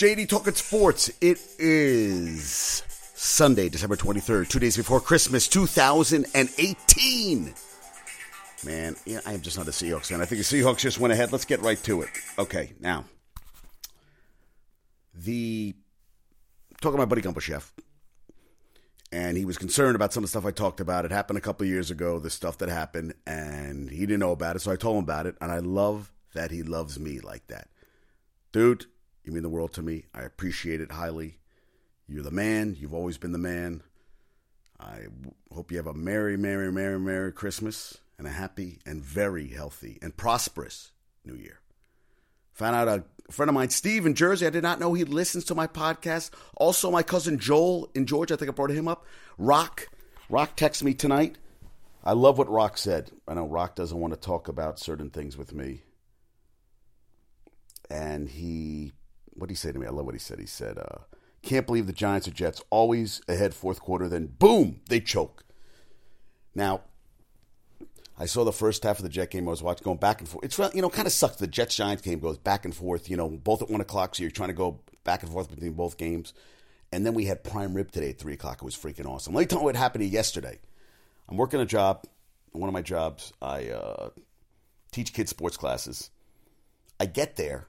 JD Talking Sports. It is Sunday, December 23rd, two days before Christmas 2018. Man, yeah, I am just not a Seahawks fan. I think the Seahawks just went ahead. Let's get right to it. Okay, now, the talking to my buddy Gumbo Chef, and he was concerned about some of the stuff I talked about. It happened a couple years ago, the stuff that happened, and he didn't know about it, so I told him about it, and I love that he loves me like that. Dude, you mean the world to me. I appreciate it highly. You're the man. You've always been the man. I hope you have a merry, merry, merry, merry Christmas and a happy and very healthy and prosperous New Year. Found out a friend of mine, Steve in Jersey. I did not know he listens to my podcast. Also, my cousin Joel in Georgia. I think I brought him up. Rock. Rock texted me tonight. I love what Rock said. I know Rock doesn't want to talk about certain things with me. And he what did he say to me? I love what he said. He said, uh, "Can't believe the Giants or Jets always ahead fourth quarter, then boom, they choke." Now, I saw the first half of the Jet game. I was watching, going back and forth. It's you know kind of sucks. The Jets Giants game goes back and forth. You know, both at one o'clock, so you're trying to go back and forth between both games. And then we had prime rib today at three o'clock. It was freaking awesome. Let me tell you what happened to yesterday. I'm working a job. One of my jobs, I uh, teach kids sports classes. I get there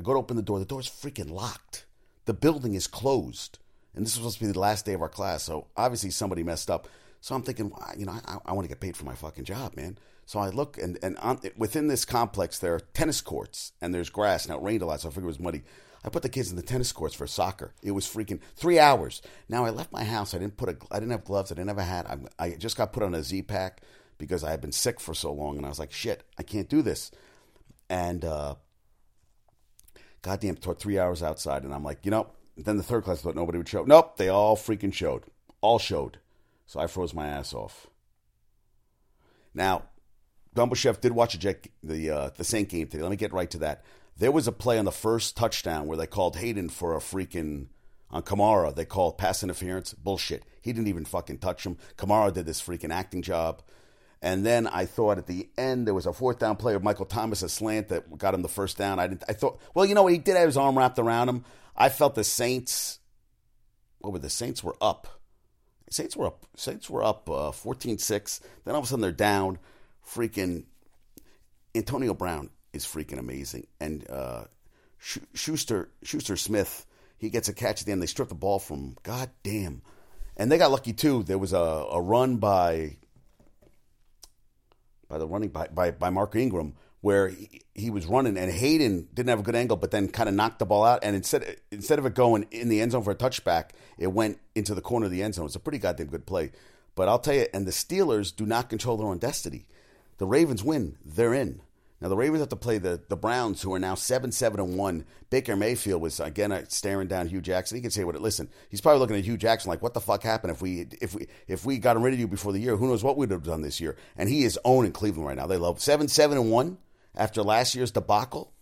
I go to open the door. The door's freaking locked. The building is closed. And this was supposed to be the last day of our class. So obviously somebody messed up. So I'm thinking, you know, I, I want to get paid for my fucking job, man. So I look, and, and on, within this complex, there are tennis courts and there's grass. Now, it rained a lot, so I figured it was muddy. I put the kids in the tennis courts for soccer. It was freaking three hours. Now, I left my house. I didn't put a, I didn't have gloves. I didn't have a hat. I, I just got put on a Z pack because I had been sick for so long. And I was like, shit, I can't do this. And uh, goddamn, three hours outside. And I'm like, you know, then the third class thought nobody would show. Nope, they all freaking showed. All showed. So I froze my ass off. Now, Gumbo Chef did watch Jet, the uh, the Saint game today. Let me get right to that. There was a play on the first touchdown where they called Haden for a freaking on Kamara. They called pass interference. Bullshit. He didn't even fucking touch him. Kamara did this freaking acting job. And then I thought at the end there was a fourth down play of Michael Thomas, a slant that got him the first down. I didn't. I thought, well, you know what? He did have his arm wrapped around him. I felt the Saints. What were the Saints were up? Saints were up. Saints were up uh, 14-6. Then all of a sudden they're down. Freaking Antonio Brown is freaking amazing, and uh, Schuster Schuster Smith he gets a catch at the end. They strip the ball from God damn, and they got lucky too. There was a, a run by by the running by, by, by Mark Ingram where he, he, was running and Haden didn't have a good angle, but then kind of knocked the ball out. And instead instead of it going in the end zone for a touchback, it went into the corner of the end zone. It's a pretty goddamn good play. But I'll tell you, and the Steelers do not control their own destiny. The Ravens win, they're in. Now the Ravens have to play the, the Browns, who are now seven seven and one. Baker Mayfield was again uh, staring down Hue Jackson. He can say what it. Listen, he's probably looking at Hue Jackson like, "What the fuck happened if we if we if we got rid of you before the year? Who knows what we'd have done this year?" And he is owning Cleveland right now. They love seven seven and one after last year's debacle.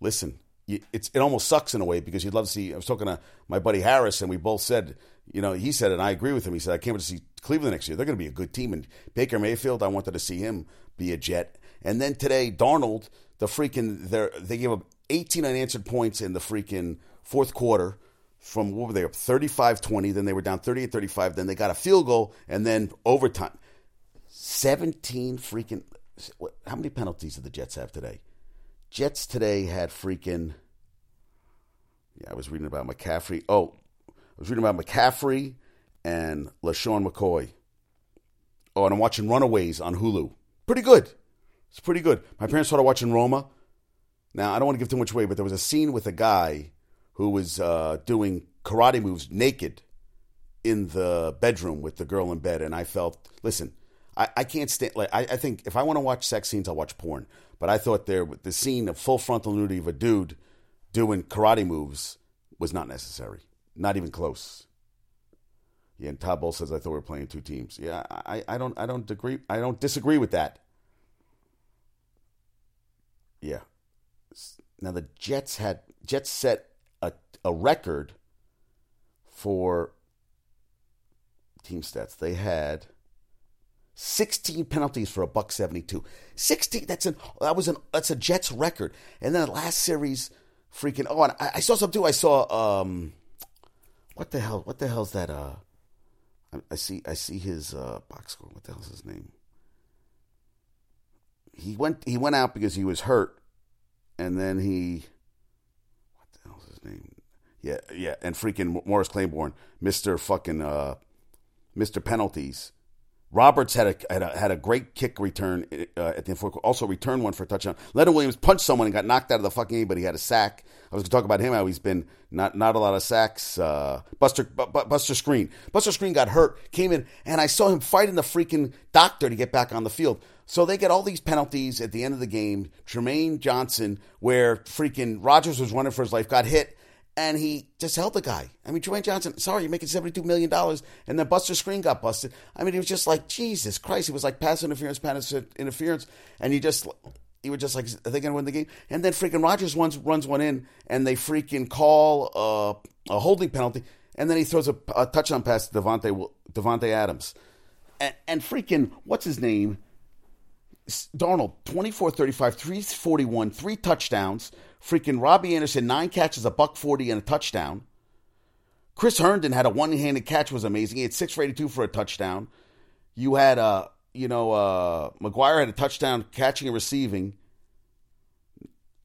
Listen, it's it almost sucks in a way because you'd love to see. I was talking to my buddy Harris, and we both said, you know, he said, and I agree with him. He said, I can't wait to see Cleveland next year. They're going to be a good team. And Baker Mayfield, I wanted to see him be a Jet. And then today, Darnold, the freaking, they gave up 18 unanswered points in the freaking fourth quarter from what were they up 35 20 then they were down 38 35 then they got a field goal and then overtime. 17 freaking how many penalties did the jets have today? Jets today had freaking yeah i was reading about mccaffrey. Oh i was reading about mccaffrey and LeSean McCoy. Oh and i'm watching runaways on hulu. Pretty good it's pretty good. My parents started watching Roma. Now, I don't want to give too much away, but there was a scene with a guy who was uh, doing karate moves naked in the bedroom with the girl in bed. And I felt, listen, I, I can't stand, like, I, I think if I want to watch sex scenes, I'll watch porn. But I thought there, the scene of full frontal nudity of a dude doing karate moves was not necessary. Not even close. Yeah, and Todd Bowles says I thought we were playing two teams. Yeah, I, I don't I don't agree I don't disagree with that. Yeah. Now the Jets had Jets set a a record for team stats. They had 16 penalties for a buck 72. 16 that's an that was an that's a Jets record. And then the last series freaking. Oh, and I, I saw some too. I saw um, what the hell? What the hell's that? Uh, I, I see. I see his uh box score. What the hell's his name? He went. He went out because he was hurt, and then he. What the hell's his name? Yeah, yeah, and freaking Morris Claiborne, Mister fucking uh, Mister Penalties. Roberts had a, had a had a great kick return uh, at the end. Also returned one for a touchdown. Leonard Williams punched someone and got knocked out of the fucking game, but he had a sack. I was going to talk about him how he's been not not a lot of sacks. Uh, Buster B- B- Buster Skrine Buster Skrine got hurt, came in, and I saw him fighting the freaking doctor to get back on the field. So they get all these penalties at the end of the game. Trumaine Johnson, where freaking Rodgers was running for his life, got hit and he just held the guy. I mean, Dwayne Johnson, sorry, you're making $72 million. And then Buster Skrine got busted. I mean, he was just like, Jesus Christ. He was like pass interference, pass interference. And he just, he was just like, are they going to win the game? And then freaking Rodgers runs, runs one in, and they freaking call uh, a holding penalty. And then he throws a, a touchdown pass to Davante, Davante Adams. And, and freaking, what's his name? Darnold, 24 35, 341, three touchdowns. Freaking Robbie Anderson, nine catches, a buck 40, and a touchdown. Chris Herndon had a one handed catch, was amazing. He had 6 for 82 for a touchdown. You had, uh, you know, uh, McGuire had a touchdown catching and receiving.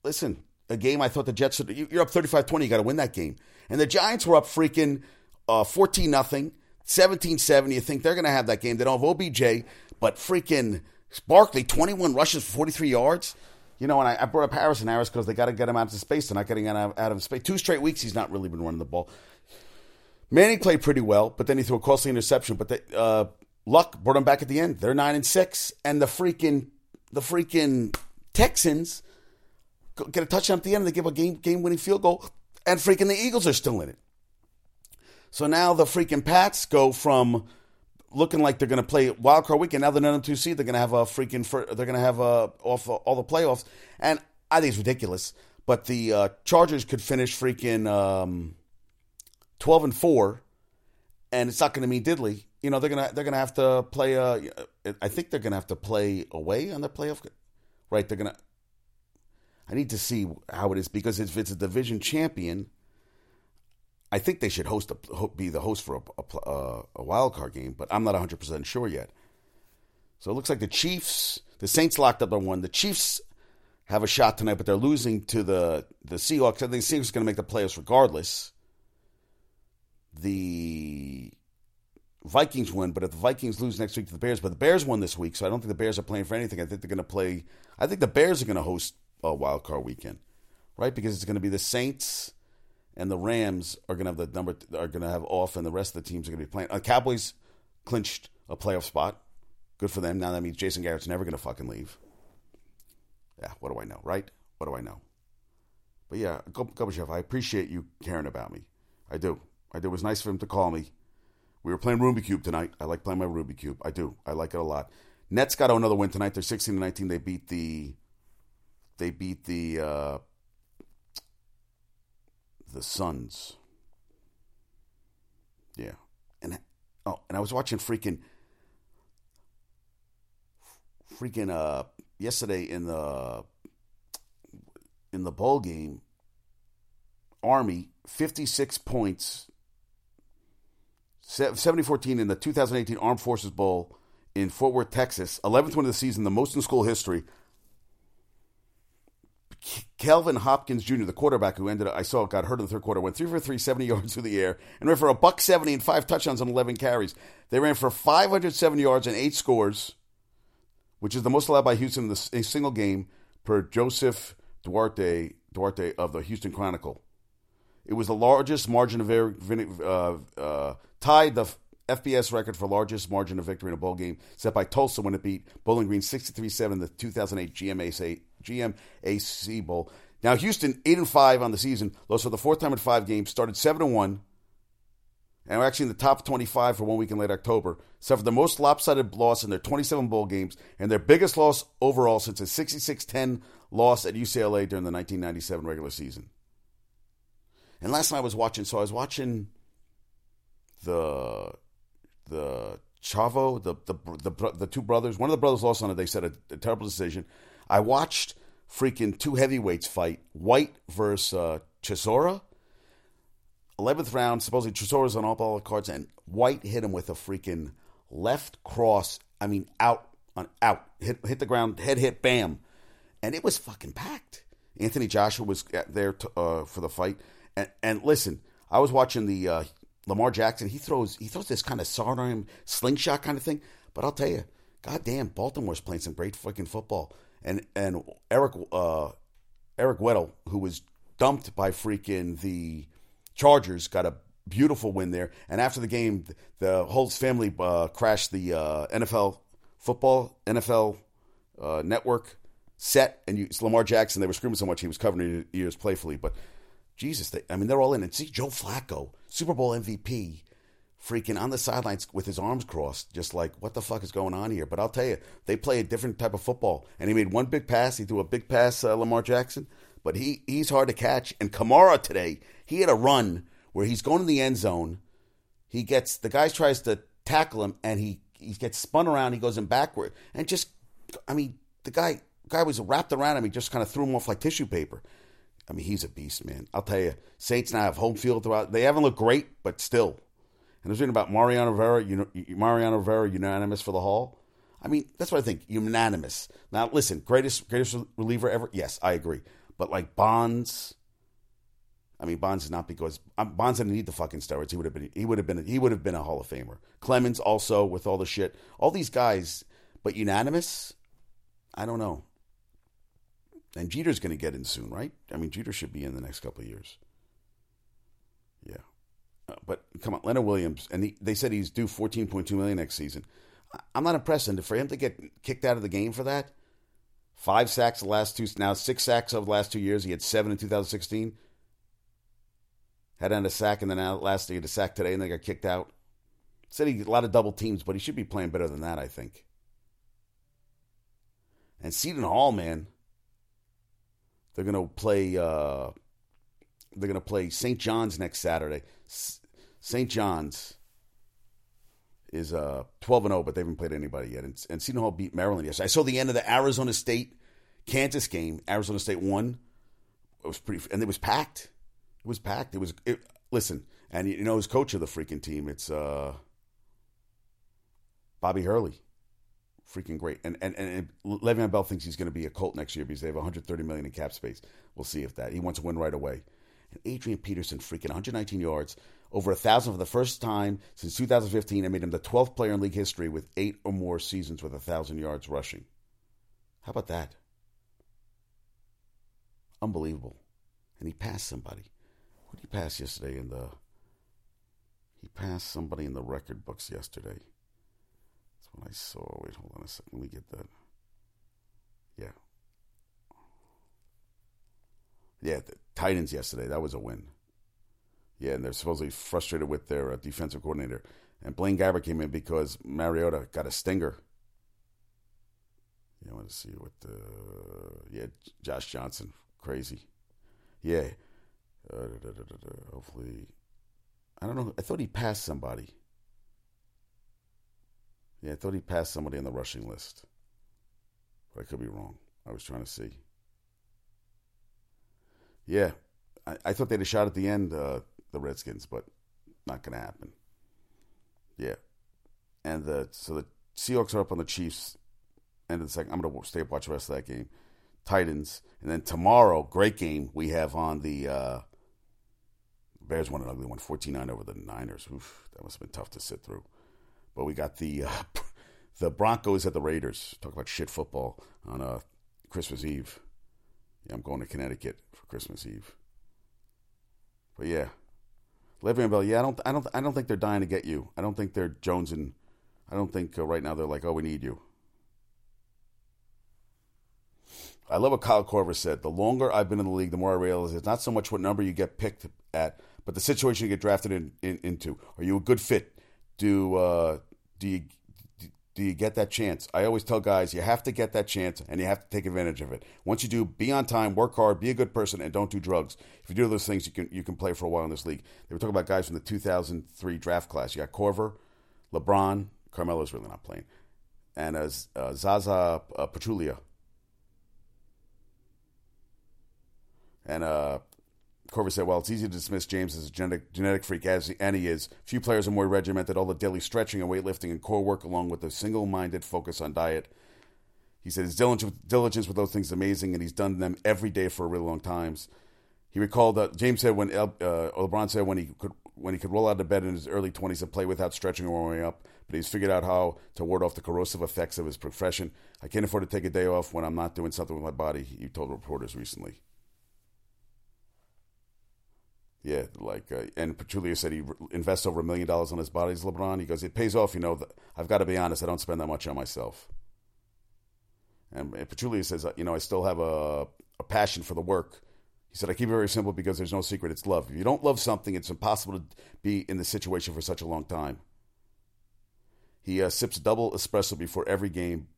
Listen, a game I thought the Jets, you're up 35 20, you got to win that game. And the Giants were up freaking 14 nothing, 17 7. You think they're going to have that game. They don't have OBJ, but freaking Barkley, 21 rushes for 43 yards. You know, and I, I brought up Harris and Harris because they got to get him out of space. They're not getting out of, out of space. Two straight weeks, he's not really been running the ball. Manning played pretty well, but then he threw a costly interception. But they, uh, Luck brought him back at the end. They're nine and six, and the freaking the freaking Texans get a touchdown at the end. and They give a game game winning field goal, and freaking the Eagles are still in it. So now the freaking Pats go from looking like they're going to play wild card weekend. Now they're number two seed. They're going to have a freaking. They're going to have a, off all the playoffs, and I think it's ridiculous. But the uh, Chargers could finish freaking um, twelve and four, and it's not going to mean diddly. You know they're gonna they're gonna have to play. Uh, I think they're gonna have to play away on the playoff. Right? They're gonna. I need to see how it is because if it's a division champion I think they should host a, be the host for a, a, uh, a wild card game, but I'm not 100 percent sure yet. So it looks like the Chiefs, the Saints locked up on one. The Chiefs have a shot tonight, but they're losing to the the Seahawks. I think the Seahawks are going to make the playoffs regardless. The Vikings win, but if the Vikings lose next week to the Bears, but the Bears won this week, so I don't think the Bears are playing for anything. I think they're going to play. I think the Bears are going to host a wild card weekend, right? Because it's going to be the Saints and the Rams are going to have the number are going to have off, and the rest of the teams are going to be playing. Uh, Cowboys clinched a playoff spot. Good for them. Now that means Jason Garrett's never going to fucking leave. Yeah, what do I know, right? What do I know? But yeah, Gorbachev, I appreciate you caring about me. I do. I do. It was nice for him to call me. We were playing Rubik's Cube tonight. I like playing my Ruby Cube. I do. I like it a lot. Nets got another win tonight. They're 16 to 19. They beat the they beat the uh, the Suns. Yeah, and oh, and I was watching freaking freaking uh yesterday in the in the bowl game. Army fifty six points. 70-14 in the 2018 Armed Forces Bowl in Fort Worth, Texas. 11th win of the season, the most in school history. Kelvin Hopkins Jr., the quarterback who ended up, I saw got hurt in the third quarter, went three for three, 70 yards through the air, and ran for a buck 70 and five touchdowns on 11 carries. They ran for 507 yards and eight scores, which is the most allowed by Houston in a single game per Joseph Duarte, Duarte of the Houston Chronicle. It was the largest margin of error, uh, uh, tied the FBS record for largest margin of victory in a bowl game, set by Tulsa when it beat Bowling Green 63-7 in the 2008 GMA GMAC Bowl. Now Houston eight and five on the season, lost for the fourth time in five games. Started seven and one, and we're actually in the top twenty-five for one week in late October. Suffered the most lopsided loss in their twenty-seven bowl games and their biggest loss overall since a 66-10 loss at UCLA during the 1997 regular season. And last night I was watching, so I was watching the the Charlo, the the the, the two brothers. One of the brothers lost on it. They said a, a terrible decision. I watched freaking two heavyweights fight Whyte versus uh, Chisora. 11th round, supposedly Chisora's on all the cards, and Whyte hit him with a freaking left cross. I mean, out on out, hit hit the ground, head hit, bam, and it was fucking packed. Anthony Joshua was there to, uh, for the fight, and, and listen, I was watching the uh, Lamar Jackson. He throws he throws this kind of sidearm slingshot kind of thing, but I'll tell you, goddamn, Baltimore's playing some great fucking football, and and Eric uh, Eric Weddle, who was dumped by freaking the Chargers, got a beautiful win there. And after the game, the Holtz family uh, crashed the uh, NFL football NFL uh, network set, and you, Lamar Jackson. They were screaming so much he was covering his ears playfully. But Jesus, they, I mean, they're all in. And see Joe Flacco, Super Bowl MVP, freaking on the sidelines with his arms crossed, just like what the fuck is going on here. But I'll tell you, they play a different type of football. And he made one big pass. He threw a big pass, uh, Lamar Jackson. But he he's hard to catch. And Kamara today, he had a run where he's going to the end zone. He gets the guy tries to tackle him, and he he gets spun around. He goes in backward, and just I mean the guy guy was wrapped around him. He just kind of threw him off like tissue paper. I mean, he's a beast, man. I'll tell you, Saints now have home field throughout. They haven't looked great, but still. And there's reading about Mariano Rivera, you know, Mariano Rivera unanimous for the Hall. I mean, that's what I think. Unanimous. Now, listen, greatest greatest reliever ever. Yes, I agree. But like Bonds, I mean, Bonds is not because um, Bonds didn't need the fucking steroids. He would have been. He would have been. He would have been a Hall of Famer. Clemens also with all the shit. All these guys, but unanimous. I don't know. And Jeter's going to get in soon, right? I mean, Jeter should be in the next couple of years. But come on, Leonard Williams, and he, they said he's due fourteen point two million next season. I'm not impressed, and for him to get kicked out of the game for that, five sacks the last two, now six sacks over the last two years. He had seven in 2016 had on a sack, and then last day he had a sack today, and they got kicked out. Said he got a lot of double teams, but he should be playing better than that, I think. And Seton Hall, man, they're gonna play. Uh, they're gonna play St. John's next Saturday. St. John's is uh, 12 and 0, but they haven't played anybody yet. And, and Seton Hall beat Maryland yesterday. I saw the end of the Arizona State Kansas game. Arizona State won. It was pretty, and it was packed. It was packed. It was it, listen, and you know his coach of the freaking team. It's uh, Bobby Hurley, freaking great. And and and Le'Veon Bell thinks he's going to be a Colt next year because they have 130 million in cap space. We'll see if that he wants to win right away. Adrian Peterson, freaking 119 yards, over a thousand for the first time since 2015, and made him the 12th player in league history with eight or more seasons with a thousand yards rushing. How about that? Unbelievable. And he passed somebody. What did he pass yesterday in the? He passed somebody in the record books yesterday. That's what I saw. Wait, hold on a second. Let me get that. Yeah. Yeah, the Titans yesterday. That was a win. Yeah, and they're supposedly frustrated with their uh, defensive coordinator. And Blaine Gabbert came in because Mariota got a stinger. Yeah, I want to see what the yeah Josh Johnson crazy. Yeah, uh, da, da, da, hopefully, I don't know. I thought he passed somebody. Yeah, I thought he passed somebody on the rushing list. But I could be wrong. I was trying to see. Yeah, I, I thought they'd have shot at the end, uh, the Redskins, but not going to happen. Yeah. And the so the Seahawks are up on the Chiefs end of the second. I'm going to stay up watch the rest of that game. Titans. And then tomorrow, great game we have on the uh, Bears won an ugly one, 14-9 over the Niners. Oof, that must have been tough to sit through. But we got the uh, the Broncos at the Raiders. Talk about shit football on uh, Christmas Eve. Yeah, I'm going to Connecticut for Christmas Eve. But yeah, Le'Veon Bell. Yeah, I don't, I don't, I don't think they're dying to get you. I don't think they're jonesing. I don't think uh, right now they're like, oh, we need you. I love what Kyle Korver said. The longer I've been in the league, the more I realize it's not so much what number you get picked at, but the situation you get drafted in, in, into. Are you a good fit? Do uh, do you do you get that chance? I always tell guys you have to get that chance and you have to take advantage of it. Once you do, be on time, work hard, be a good person, and don't do drugs. If you do those things, you can you can play for a while in this league. They were talking about guys from the 2003 draft class. You got Korver, LeBron, Carmelo's really not playing, and as uh, Zaza uh, Pachulia. And uh, Korver said, "Well, it's easy to dismiss James as a genetic, genetic freak, as he, and he is. Few players are more regimented. All the daily stretching and weightlifting and core work, along with a single-minded focus on diet." He said his diligence with those things is amazing, and he's done them every day for a really long time. He recalled that James said when uh, LeBron said when he could when he could roll out of bed in his early 20s and play without stretching or warming up, but he's figured out how to ward off the corrosive effects of his profession. I can't afford to take a day off when I'm not doing something with my body, he told reporters recently. Yeah, like, uh, and Pachulia said he invests over a million dollars on his bodies, LeBron. He goes, it pays off, you know. I've got to be honest, I don't spend that much on myself. And, and Pachulia says, you know, I still have a, a passion for the work he said, I keep it very simple because there's no secret. It's love. If you don't love something, it's impossible to be in the situation for such a long time. He uh, sips double espresso before every game.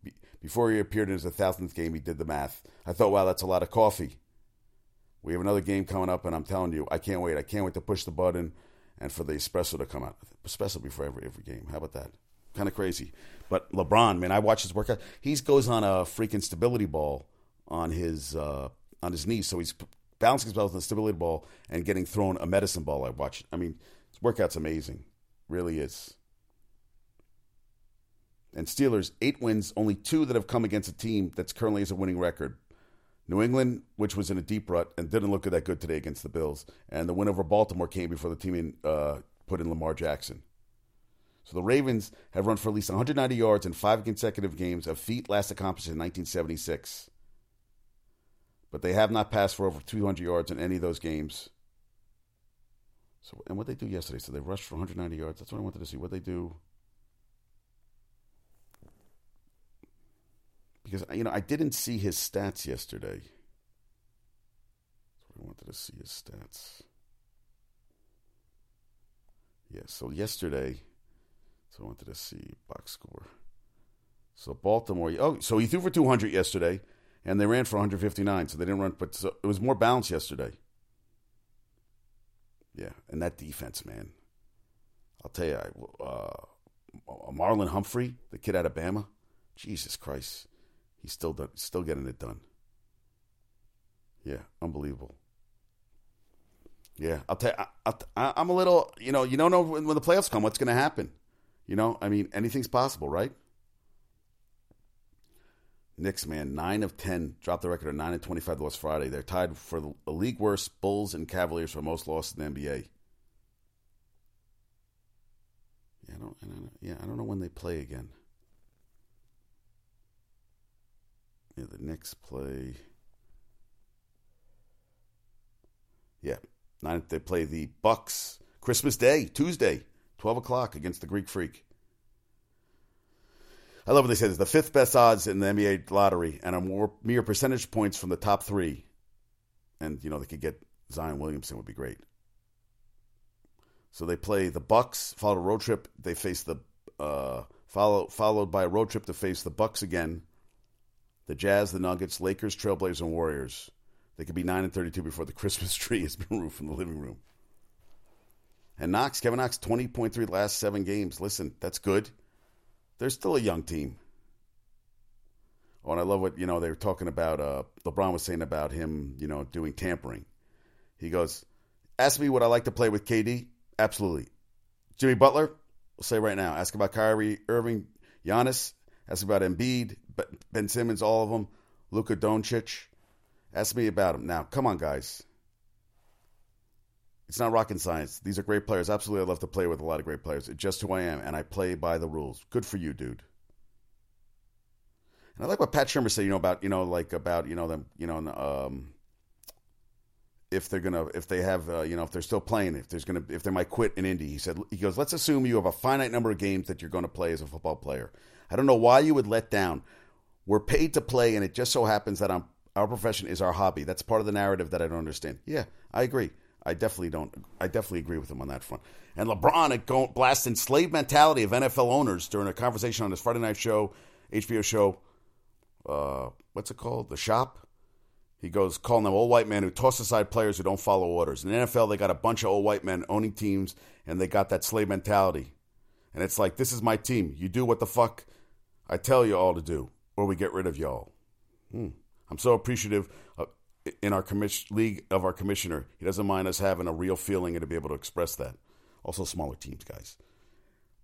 Before he appeared in his 1000th game, he did the math. I thought, wow, that's a lot of coffee. We have another game coming up, and I'm telling you, I can't wait. I can't wait to push the button and for the espresso to come out. Espresso before every, every game. How about that? Kind of crazy. But LeBron, man, I watch his workout. He goes on a freaking stability ball on his uh, on his knee, so he's bouncing himself on the stability ball and getting thrown a medicine ball. I watched. I mean, his workout's amazing, really is. And Steelers eight wins, only two that have come against a team that's currently has a winning record. New England, which was in a deep rut and didn't look that good today against the Bills, and the win over Baltimore came before the team in, uh, put in Lamar Jackson. So the Ravens have run for at least 190 yards in five consecutive games, a feat last accomplished in 1976 but they have not passed for over 200 yards in any of those games. So, and what they do yesterday? So they rushed for 190 yards. That's what I wanted to see. What they do? Because you know I didn't see his stats yesterday. So I wanted to see his stats. Yeah. So yesterday, so I wanted to see box score. So Baltimore. Oh, so he threw for 200 yesterday and they ran for 159, so they didn't run. But so it was more balanced yesterday. Yeah, and that defense, man. I'll tell you, uh, Marlon Humphrey, the kid out of Bama, Jesus Christ, he's still done, still getting it done. Yeah, unbelievable. Yeah, I'll tell you, I, am a little, you know, you don't know when, when the playoffs come what's going to happen. You know, I mean, anything's possible, right? Knicks, man, nine of ten dropped the record of nine and twenty-five last Friday. They're tied for the league worst Bulls and Cavaliers for most losses in the NBA. Yeah, I don't, I don't, yeah, I don't know when they play again. Yeah, the Knicks play. Yeah. They play the Bucks Christmas Day, Tuesday, twelve o'clock against the Greek Freak. I love what they said. It's the fifth best odds in the NBA lottery, and a mere percentage points from the top three. And you know they could get Zion Williamson would be great. So they play the Bucks, followed a road trip. They face the uh, follow, followed by a road trip to face the Bucks again, the Jazz, the Nuggets, Lakers, Trailblazers, and Warriors. They could be nine and thirty-two before the Christmas tree has been roofed from the living room. And Knox, Kevin Knox, twenty point three last seven games. Listen, that's good they're still a young team. Oh, and I love what you know they were talking about. Uh, LeBron was saying about him, you know, doing tampering. He goes, "Ask me what I like to play with KD? Absolutely. Jimmy Butler, we'll say right now. Ask about Kyrie Irving, Giannis. Ask about Embiid, Ben Simmons, all of them. Luka Doncic. Ask me about them. Now, come on, guys. It's not rocket science. These are great players. Absolutely, I love to play with a lot of great players. It's just who I am, and I play by the rules. Good for you, dude. And I like what Pat Shurmur said. You know about you know like about you know them you know um, if they're gonna if they have uh, you know if they're still playing if there's gonna if they might quit in Indy. He said he goes let's assume you have a finite number of games that you're going to play as a football player. I don't know why you would let down. We're paid to play, and it just so happens that I'm, our profession is our hobby. That's part of the narrative that I don't understand. Yeah, I agree. I definitely don't. I definitely agree with him on that front. And LeBron go, blasting slave mentality of NFL owners during a conversation on his Friday night show, HBO show. Uh, what's it called? The Shop. He goes calling them old white men who toss aside players who don't follow orders. In the NFL, they got a bunch of old white men owning teams, and they got that slave mentality. And it's like, this is my team. You do what the fuck I tell you all to do, or we get rid of y'all. Hmm. I'm so appreciative. Of, in our commission, league of our commissioner. He doesn't mind us having a real feeling and to be able to express that. Also, smaller teams, guys.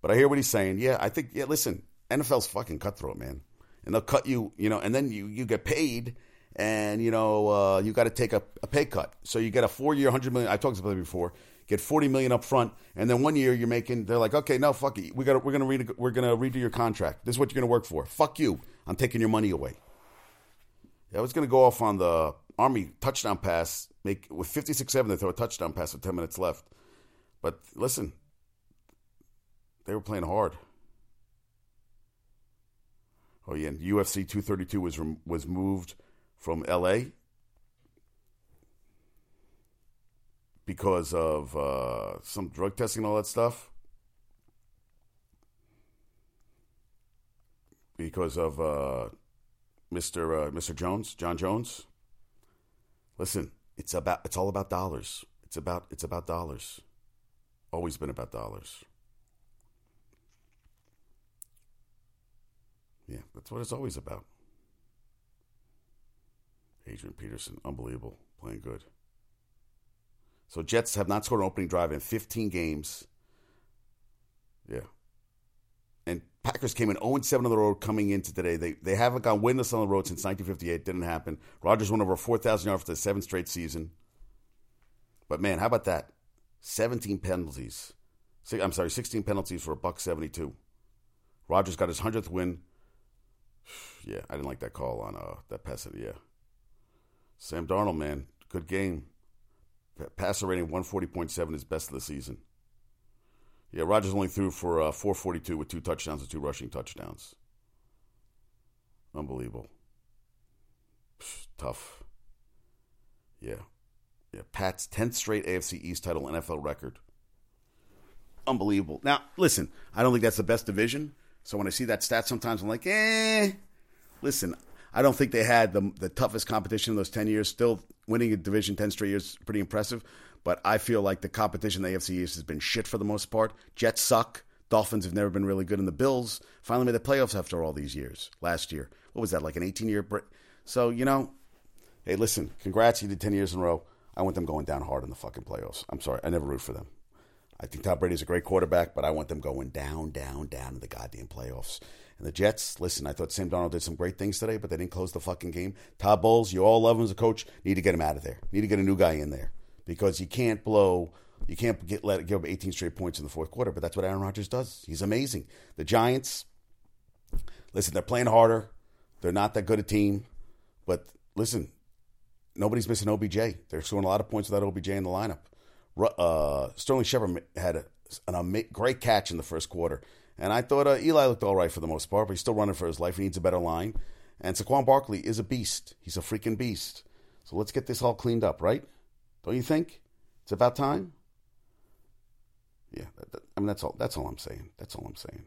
But I hear what he's saying. Yeah, I think. Yeah, listen, NFL's fucking cutthroat, man, and they'll cut you. You know, and then you you get paid, and you know uh, you got to take a, a, pay cut. So you get a four year, hundred million. I talked about it before. Get forty million up front, and then one year you're making. They're like, okay, no, fuck it. We got. We're gonna read. We're gonna redo your contract. This is what you're gonna work for. Fuck you. I'm taking your money away. I was gonna go off on the Army touchdown pass. Make with 56-7, they throw a touchdown pass with ten minutes left. But listen, they were playing hard. Oh yeah, and UFC 232 was was moved from LA because of uh, some drug testing and all that stuff. Because of uh, Mr. Uh, Mr. Jones, John Jones. Listen, it's about it's all about dollars. It's about it's about dollars. Always been about dollars. Yeah, that's what it's always about. Adrian Peterson, unbelievable, playing good. So Jets have not scored an opening drive in 15 games. Yeah. And Packers came in 0 7 on the road coming into today. They they haven't gone winless on the road since 1958. Didn't happen. Rodgers went over 4,000 yards for the seventh straight season. But man, how about that? 17 penalties. I'm sorry, 16 penalties for a buck 72. Rodgers got his 100th win yeah, I didn't like that call on uh, that pass. Yeah, Sam Darnold, man, good game. Passer rating one forty point seven is best of the season. Yeah, Rodgers only threw for uh, four forty two with two touchdowns and two rushing touchdowns. Unbelievable. Psh, tough. Yeah. Yeah. Pat's 10th straight AFC East title NFL record. Unbelievable. Now, listen, I don't think that's the best division. So when I see that stat sometimes, I'm like, eh, listen, I don't think they had the the toughest competition in those ten years. Still winning a division ten straight years, pretty impressive. But I feel like the competition in the AFC East has been shit for the most part. Jets suck. Dolphins have never been really good, and the Bills finally made the playoffs after all these years. Last year, what was that like an 18 year break? So you know, hey, listen, congrats, you did 10 years in a row. I want them going down hard in the fucking playoffs. I'm sorry, I never root for them. I think Tom Brady's a great quarterback, but I want them going down, down, down in the goddamn playoffs. And the Jets, listen, I thought Sam Darnold did some great things today, but they didn't close the fucking game. Todd Bowles, you all love him as a coach. Need to get him out of there. Need to get a new guy in there because you can't blow. You can't get let give up 18 straight points in the fourth quarter. But that's what Aaron Rodgers does. He's amazing. The Giants, listen, they're playing harder. They're not that good a team, but listen, nobody's missing OBJ. They're scoring a lot of points without OBJ in the lineup. Uh, Sterling Shepard had a, an great catch in the first quarter. And I thought uh, Eli looked all right for the most part, but he's still running for his life. He needs a better line. And Saquon Barkley is a beast. He's a freaking beast. So let's get this all cleaned up, right? Don't you think? It's about time. Yeah, that, that, I mean that's all. That's all I'm saying. That's all I'm saying.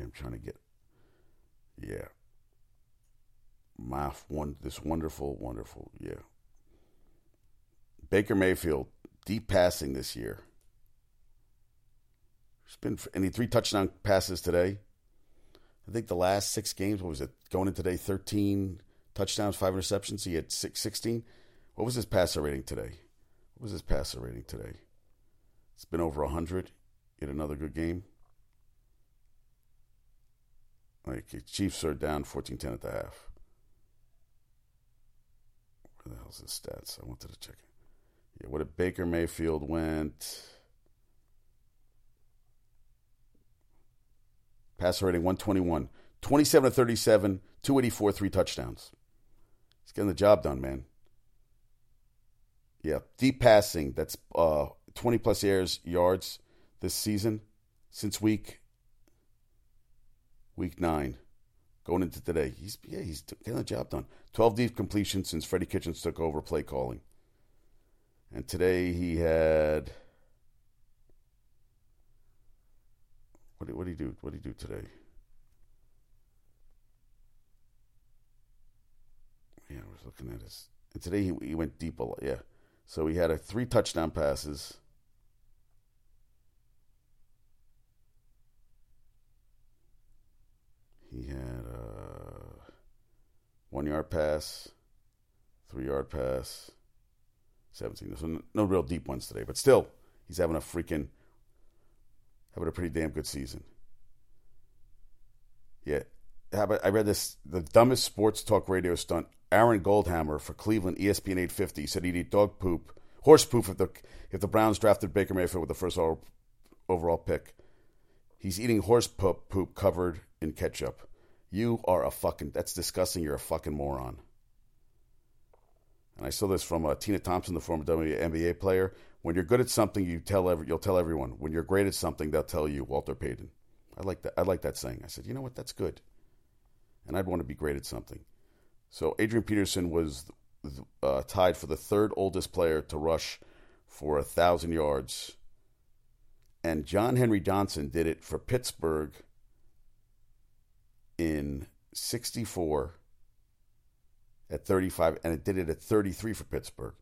I'm trying to get. Yeah. My one, this wonderful, wonderful, yeah. Baker Mayfield deep passing this year. There's been any three touchdown passes today. I think the last six games, what was it? Going in today, 13 touchdowns, five interceptions. He had six, 16. What was his passer rating today? What was his passer rating today? It's been over 100. He had another good game. Like, Chiefs are down 14 10 at the half. Where the hell's his stats? I wanted to check it. Yeah, what did Baker Mayfield went? Passer rating 121. 27 to 37, 284, three touchdowns. He's getting the job done, man. Yeah, deep passing. That's uh, 20 plus airs yards this season since week week nine, going into today. He's yeah, he's getting the job done. 12 deep completions since Freddie Kitchens took over play calling, and today he had What did, what did he do? What did he do today? Yeah, I was looking at his. And today he, he went deep a lot. Yeah. So he had a three touchdown passes. He had a one yard pass, three yard pass, 17. So no real deep ones today, but still, he's having a freaking, having a pretty damn good season. Yeah. I read this, the dumbest sports talk radio stunt. Aaron Goldhammer for Cleveland, ESPN 850, said he'd eat dog poop, horse poop if the, if the Browns drafted Baker Mayfield with the first overall pick. He's eating horse poop, poop covered in ketchup. You are a fucking, that's disgusting. You're a fucking moron. And I saw this from uh, Tina Thompson, the former WNBA player. When you're good at something, you tell every, you'll tell everyone. When you're great at something, they'll tell you. Walter Payton. I like that. I like that saying. I said, you know what? That's good. And I'd want to be great at something. So Adrian Peterson was uh, tied for the third oldest player to rush for a thousand yards, and John Henry Johnson did it for Pittsburgh in '64 at 35, and it did it at 33 for Pittsburgh.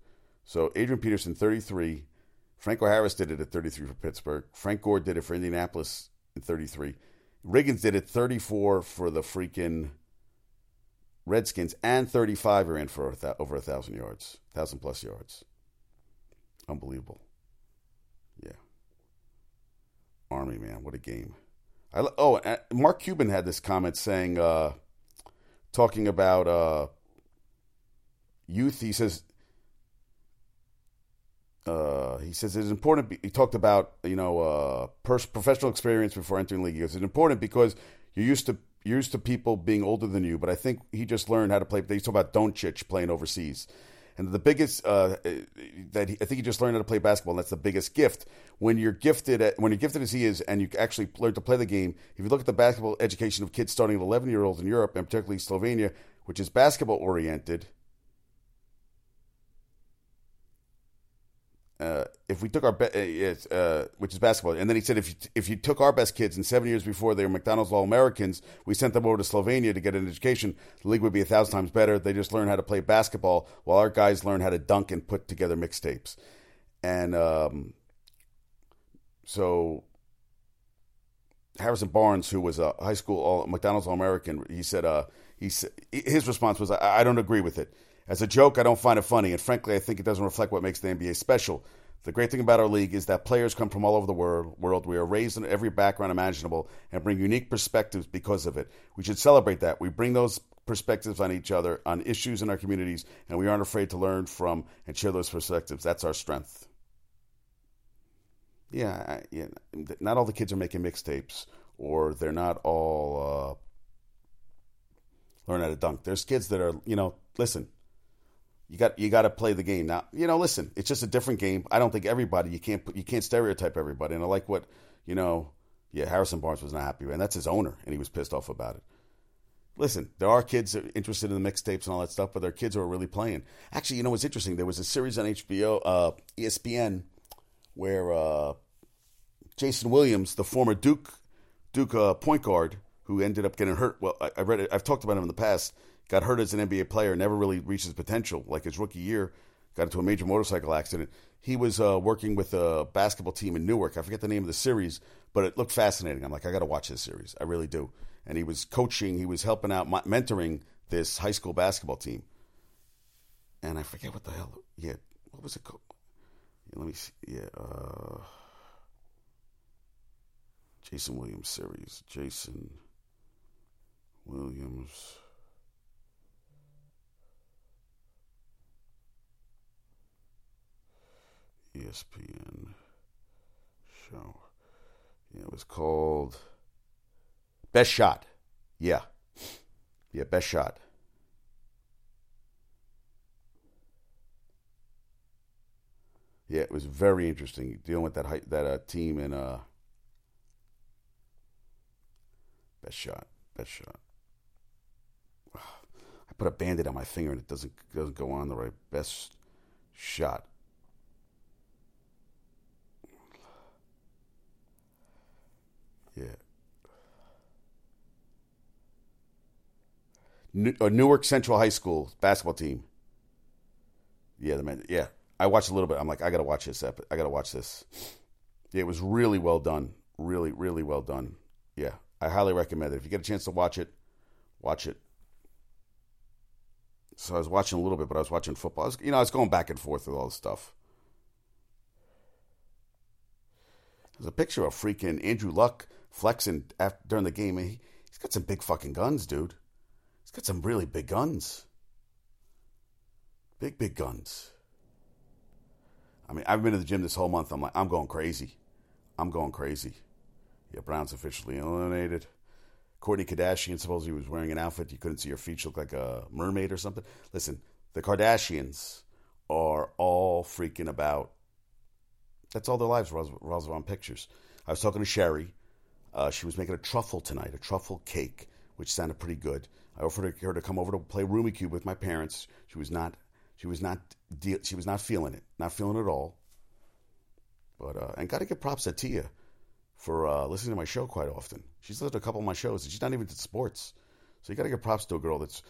So Adrian Peterson, 33. Franco Harris did it at 33 for Pittsburgh. Frank Gore did it for Indianapolis in 33. Riggins did it 34 for the freaking Redskins, and 35 ran for a th- over a thousand yards, thousand plus yards. Unbelievable. Yeah. Army man, what a game. I, oh, Mark Cuban had this comment saying, uh, talking about uh, youth. He says, uh, he says it's important. He talked about you know uh, pers- professional experience before entering league. He goes, it's important because you're used to you're used to people being older than you. But I think he just learned how to play. They talk about Doncic playing overseas, and the biggest uh, that he, I think he just learned how to play basketball. And that's the biggest gift when you're gifted at, when you're gifted as he is, and you actually learn to play the game. If you look at the basketball education of kids starting at 11 year olds in Europe, and particularly Slovenia, which is basketball oriented uh, if we took our uh, uh, which is basketball, and then he said if you, if you took our best kids and seven years before they were McDonald's All Americans, we sent them over to Slovenia to get an education. The league would be a thousand times better. They just learn how to play basketball while our guys learn how to dunk and put together mixtapes. And um, so Harrison Barnes, who was a high school all, McDonald's All American, he said uh, he said, his response was I, I don't agree with it. As a joke, I don't find it funny, and frankly, I think it doesn't reflect what makes the NBA special. The great thing about our league is that players come from all over the world. We are raised in every background imaginable and bring unique perspectives because of it. We should celebrate that. We bring those perspectives on each other, on issues in our communities, and we aren't afraid to learn from and share those perspectives. That's our strength. Yeah, yeah not all the kids are making mixtapes, or they're not all uh, learn how to dunk. There's kids that are, you know, listen, you got you got to play the game now. You know, listen, it's just a different game. I don't think everybody you can't you can't stereotype everybody. And I like what you know. Yeah, Harrison Barnes was not happy, and that's his owner, and he was pissed off about it. Listen, there are kids that are interested in the mixtapes and all that stuff, but there are kids who are really playing. Actually, you know what's interesting? There was a series on HBO, uh, ESPN, where uh, Jason Williams, the former Duke Duke uh, point guard, who ended up getting hurt. Well, I, I read it. I've talked about him in the past got hurt as an NBA player, never really reached his potential. Like his rookie year, got into a major motorcycle accident. He was uh, working with a basketball team in Newark. I forget the name of the series, but it looked fascinating. I'm like, I got to watch this series. I really do. And he was coaching, he was helping out, mentoring this high school basketball team. And I forget what the hell. Yeah, what was it called? Let me see. Yeah, uh, Jason Williams series. Jason Williams. ESPN show. Yeah, it was called Best Shot. Yeah. Yeah, Best Shot. Yeah, it was very interesting dealing with that that uh, team in uh, Best Shot. Best Shot. I put a band-aid on my finger and it doesn't doesn't go on the right. Best Shot. Yeah. New, Newark Central High School basketball team. Yeah, the man. Yeah, I watched a little bit. I'm like, I gotta watch this. Ep- I gotta watch this. Yeah, it was really well done. Really, really well done. Yeah, I highly recommend it. If you get a chance to watch it, watch it. So I was watching a little bit, but I was watching football. I was, you know, I was going back and forth with all this stuff. There's a picture of freaking Andrew Luck flexing after, during the game. He, he's got some big fucking guns, dude. He's got some really big guns. Big, big guns. I mean, I've been to the gym this whole month. I'm like, I'm going crazy. I'm going crazy. Yeah, Brown's officially eliminated. Kourtney Kardashian supposedly was wearing an outfit you couldn't see her feet. She looked like a mermaid or something. Listen, the Kardashians are all freaking about. That's all their lives revolves around pictures. I was talking to Sherry. Uh, she was making a truffle tonight, a truffle cake, which sounded pretty good. I offered her to come over to play Rummikub with my parents. She was not. She was not. She was not feeling it. Not feeling it at all. But uh, and got to give props to Tia for uh, listening to my show quite often. She's listened to a couple of my shows, and she's not even to sports. So you got to give props to a girl that's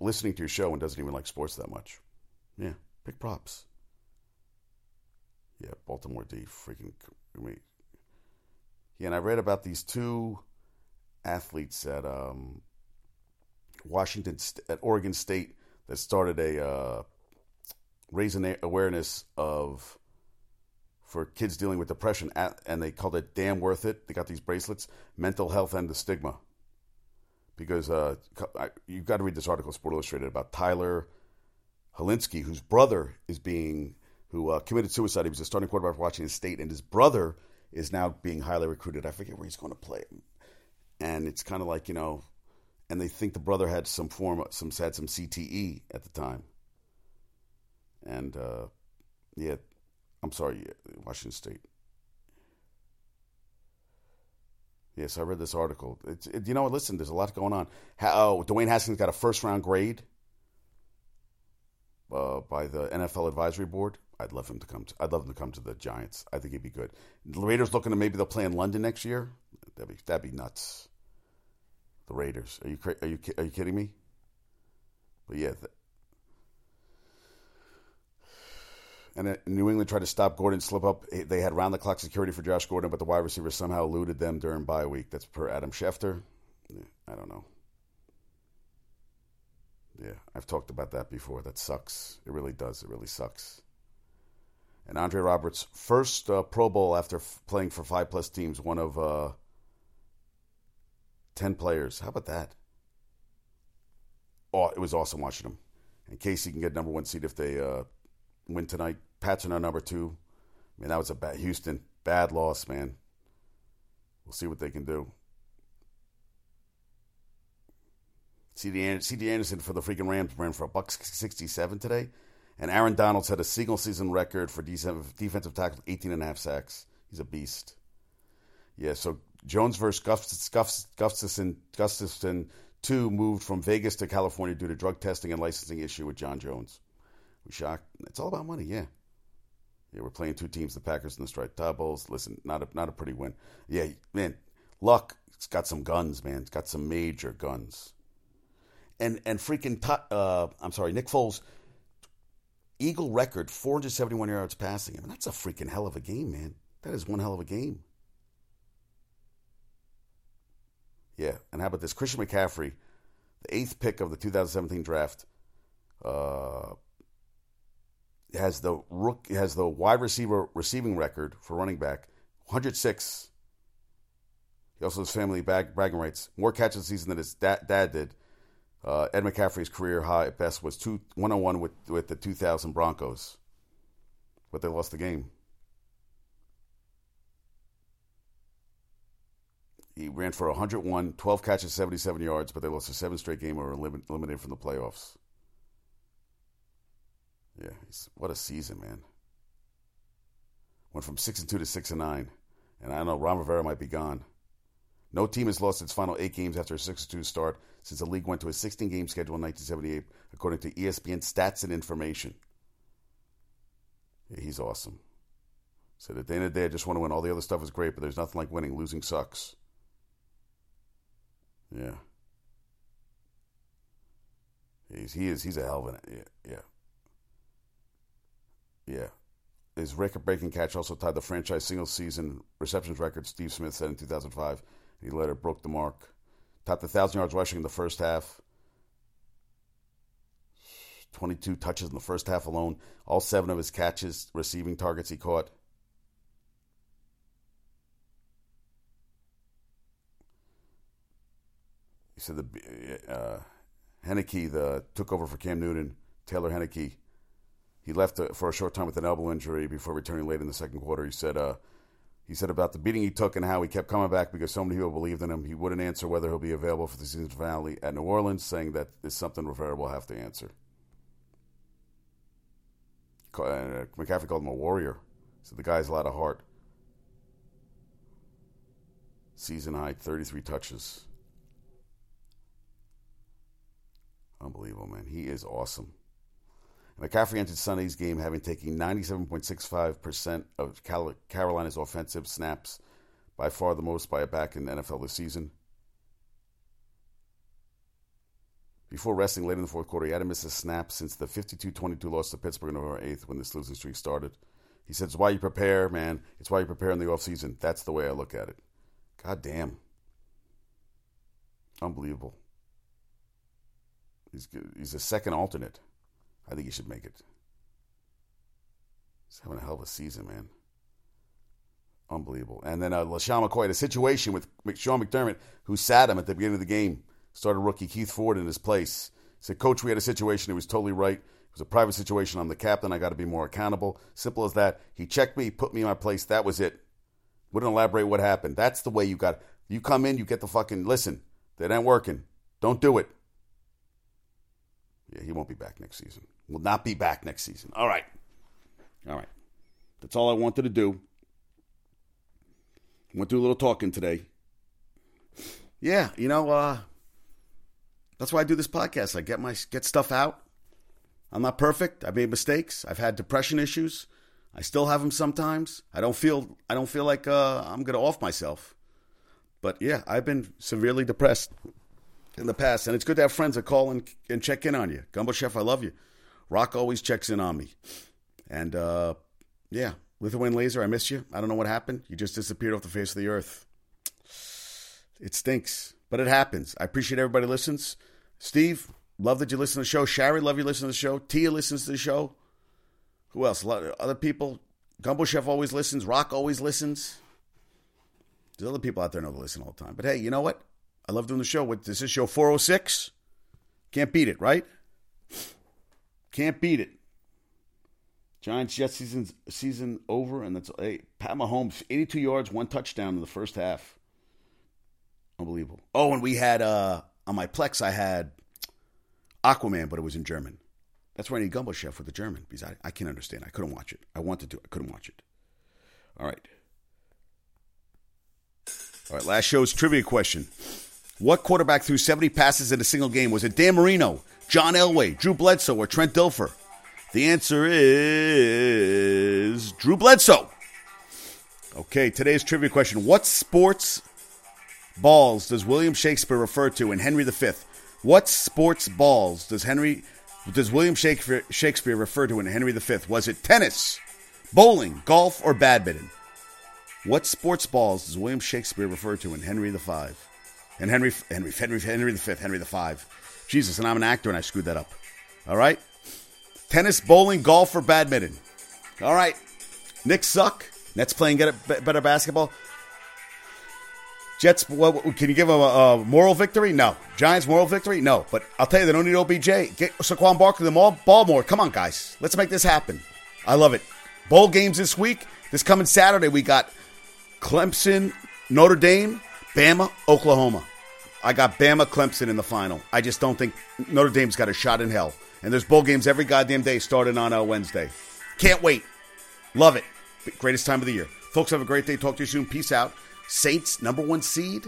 listening to your show and doesn't even like sports that much. Yeah, big props. Yeah, Baltimore D, freaking me. Yeah, and I read about these two athletes at um, Washington at Oregon State that started a uh, raising awareness of for kids dealing with depression, and they called it "Damn Worth It." They got these bracelets, mental health and the stigma. Because uh, you've got to read this article, Sport Illustrated, about Tyler Hilinski, whose brother is being who uh, committed suicide. He was a starting quarterback for Washington State, and his brother is now being highly recruited. I forget where he's going to play, and it's kind of like you know, and they think the brother had some form, some had some CTE at the time, and uh, yeah, I'm sorry, Washington State. Yes, I read this article. It's, it, you know what? Listen, there's a lot going on. How oh, Dwayne Haskins got a first round grade uh, by the NFL Advisory Board. I'd love him to come. To, I'd love him to come to the Giants. I think he'd be good. The Raiders looking to maybe they'll play in London next year. That'd be that'd be nuts. The Raiders. Are you are you are you kidding me? But yeah, And New England tried to stop Gordon slip up. Eh, they had round the clock security for Josh Gordon, but the wide receiver somehow eluded them during bye week. That's per Adam Schefter. I don't know. Yeah, I've talked about that before. That sucks. It really does. It really sucks. And Andre Roberts' first uh, Pro Bowl after f- playing for five plus teams, one of uh, 10 players. How about that? Oh, it was awesome watching him. And KC can get number one seed if they uh, win tonight. Pats are number two. I mean, that was a bad Houston bad loss, man. We'll see what they can do. C.J. Anderson for the freaking Rams ran for a buck sixty-seven today, and Aaron Donald set a single season record for defensive tackles, 18 and a half sacks. He's a beast. Yeah, so Jones versus Gustafsson, Gustafsson two moved from Vegas to California due to drug testing and licensing issue with Jon Jones. We shocked. It's all about money, yeah. Yeah, we're playing two teams, the Packers and the Striped Doubles. Listen, not a not a pretty win. Yeah, man, Luck it's got some guns, man. It's got some major guns. And and freaking uh, I'm sorry, Nick Foles Eagle record 471 yards passing. I mean, that's a freaking hell of a game, man. That is one hell of a game. Yeah, and how about this? Christian McCaffrey, the eighth pick of the 2017 draft, uh, has the rook has the wide receiver receiving record for running back, 106. He also has family bag, bragging rights, more catches this season than his dad, dad did. Uh, Ed McCaffrey's career high at best was two, 101 with with the 2000 Broncos, but they lost the game. He ran for 101, 12 catches, 77 yards, but they lost a seven straight game or were eliminated from the playoffs. Yeah, what a season, man. Went from six and two to six and nine, and I know Ron Rivera might be gone. No team has lost its final eight games after a six two start since the league went to a 16 game schedule in 1978, according to ESPN Stats and Information. Yeah, he's awesome. Said at the end of the day, I just want to win. All the other stuff is great, but there's nothing like winning. Losing sucks. Yeah. He's, he is. He's a hell of an. Yeah. yeah. Yeah. His record breaking catch also tied the franchise single season receptions record Steve Smith set in 2005. He later broke the mark. Topped 1,000 yards rushing in the first half. 22 touches in the first half alone. All seven of his catches, receiving targets he caught. He said the uh, Heinicke the took over for Cam Newton. Taylor Heinicke. He left uh, for a short time with an elbow injury before returning late in the second quarter. He said, uh, he said about the beating he took and how he kept coming back because so many people believed in him. He wouldn't answer whether he'll be available for the season finale at New Orleans, saying that is something Rivera will have to answer. Uh, McCaffrey called him a warrior. So the guy's a lot of heart. Season high, 33 touches. Unbelievable, man. He is awesome. McCaffrey entered Sunday's game having taken 97.65% of Carolina's offensive snaps, by far the most by a back in the NFL this season. Before resting late in the fourth quarter, he hadn't missed a snap since the 52-22 loss to Pittsburgh on November 8th when this losing streak started. He said, it's why you prepare, man. It's why you prepare in the offseason. That's the way I look at it. God damn. Unbelievable. He's, he's a second alternate. I think he should make it. He's having a hell of a season, man. Unbelievable. And then uh, LeSean McCoy had a situation with Sean McDermott, who sat him at the beginning of the game, started rookie Keith Ford in his place. He said, Coach, we had a situation. He was totally right. It was a private situation. I'm the captain. I got to be more accountable. Simple as that. He checked me, put me in my place. That was it. Wouldn't elaborate what happened. That's the way you got. You come in, you get the fucking listen. That ain't working. Don't do it. Yeah, he won't be back next season. Will not be back next season. All right. All right. That's all I wanted to do. Went through a little talking today. Yeah, you know, uh, that's why I do this podcast. I get my get stuff out. I'm not perfect. I've made mistakes. I've had depression issues. I still have them sometimes. I don't feel I don't feel like uh, I'm gonna off myself. But yeah, I've been severely depressed in the past, and it's good to have friends that call and, and check in on you. Gumbo Chef, I love you. Rock always checks in on me. And uh, yeah, Lithuanian Laser, I miss you. I don't know what happened. You just disappeared off the face of the earth. It stinks, but it happens. I appreciate everybody listens. Steve, love that you listen to the show. Sherry, love you listen to the show. Tia listens to the show. Who else? A lot of other people. Gumbo Chef always listens. Rock always listens. There's other people out there know to listen all the time. But hey, you know what? I love doing the show. What this is show 406. Can't beat it, right? Can't beat it. Giants Jets season season over, and that's hey, Pat Mahomes, 82 yards, one touchdown in the first half. Unbelievable. Oh, and we had uh on my Plex, I had Aquaman, but it was in German. That's why I need Gumbo Chef with the German because I, I can't understand. I couldn't watch it. I wanted to. I couldn't watch it. All right. All right. Last show's trivia question. What quarterback threw 70 passes in a single game? Was it Dan Marino, John Elway, Drew Bledsoe, or Trent Dilfer? The answer is Drew Bledsoe. Okay, today's trivia question. What sports balls does William Shakespeare refer to in Henry V? What sports balls does Henry does William Shakespeare, Shakespeare refer to in Henry V? Was it tennis, bowling, golf, or badminton? What sports balls does William Shakespeare refer to in Henry V? And Henry Henry Henry Henry V, Henry V. Jesus, and I'm an actor and I screwed that up. All right? Tennis, bowling, golf, or badminton. All right. Knicks suck. Nets playing get a better basketball. Jets, can you give them a, a, moral victory? No. Giants, moral victory? No. But I'll tell you, they don't need OBJ. Get Saquon Barkley the ball, ball more. Come on, guys. Let's make this happen. I love it. Bowl games this week. This coming Saturday, we got Clemson, Notre Dame, Bama, Oklahoma. I got Bama Clemson in the final. I just don't think Notre Dame's got a shot in hell. And there's bowl games every goddamn day starting on a Wednesday. Can't wait. Love it. Greatest time of the year. Folks, have a great day. Talk to you soon. Peace out. Saints, number one seed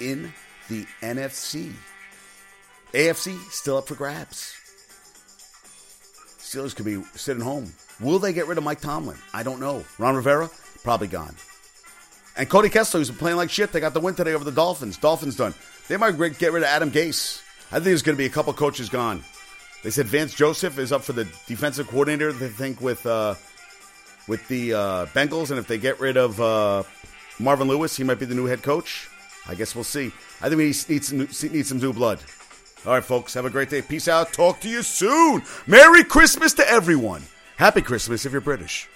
in the NFC. AFC, still up for grabs. Steelers could be sitting home. Will they get rid of Mike Tomlin? I don't know. Ron Rivera, probably gone. And Cody Kessler, who's been playing like shit, they got the win today over the Dolphins. Dolphins done. They might get rid of Adam Gase. I think there's going to be a couple coaches gone. They said Vance Joseph is up for the defensive coordinator. They think with uh, with the uh, Bengals, and if they get rid of uh, Marvin Lewis, he might be the new head coach. I guess we'll see. I think we need some, need some new blood. All right, folks, have a great day. Peace out. Talk to you soon. Merry Christmas to everyone. Happy Christmas if you're British.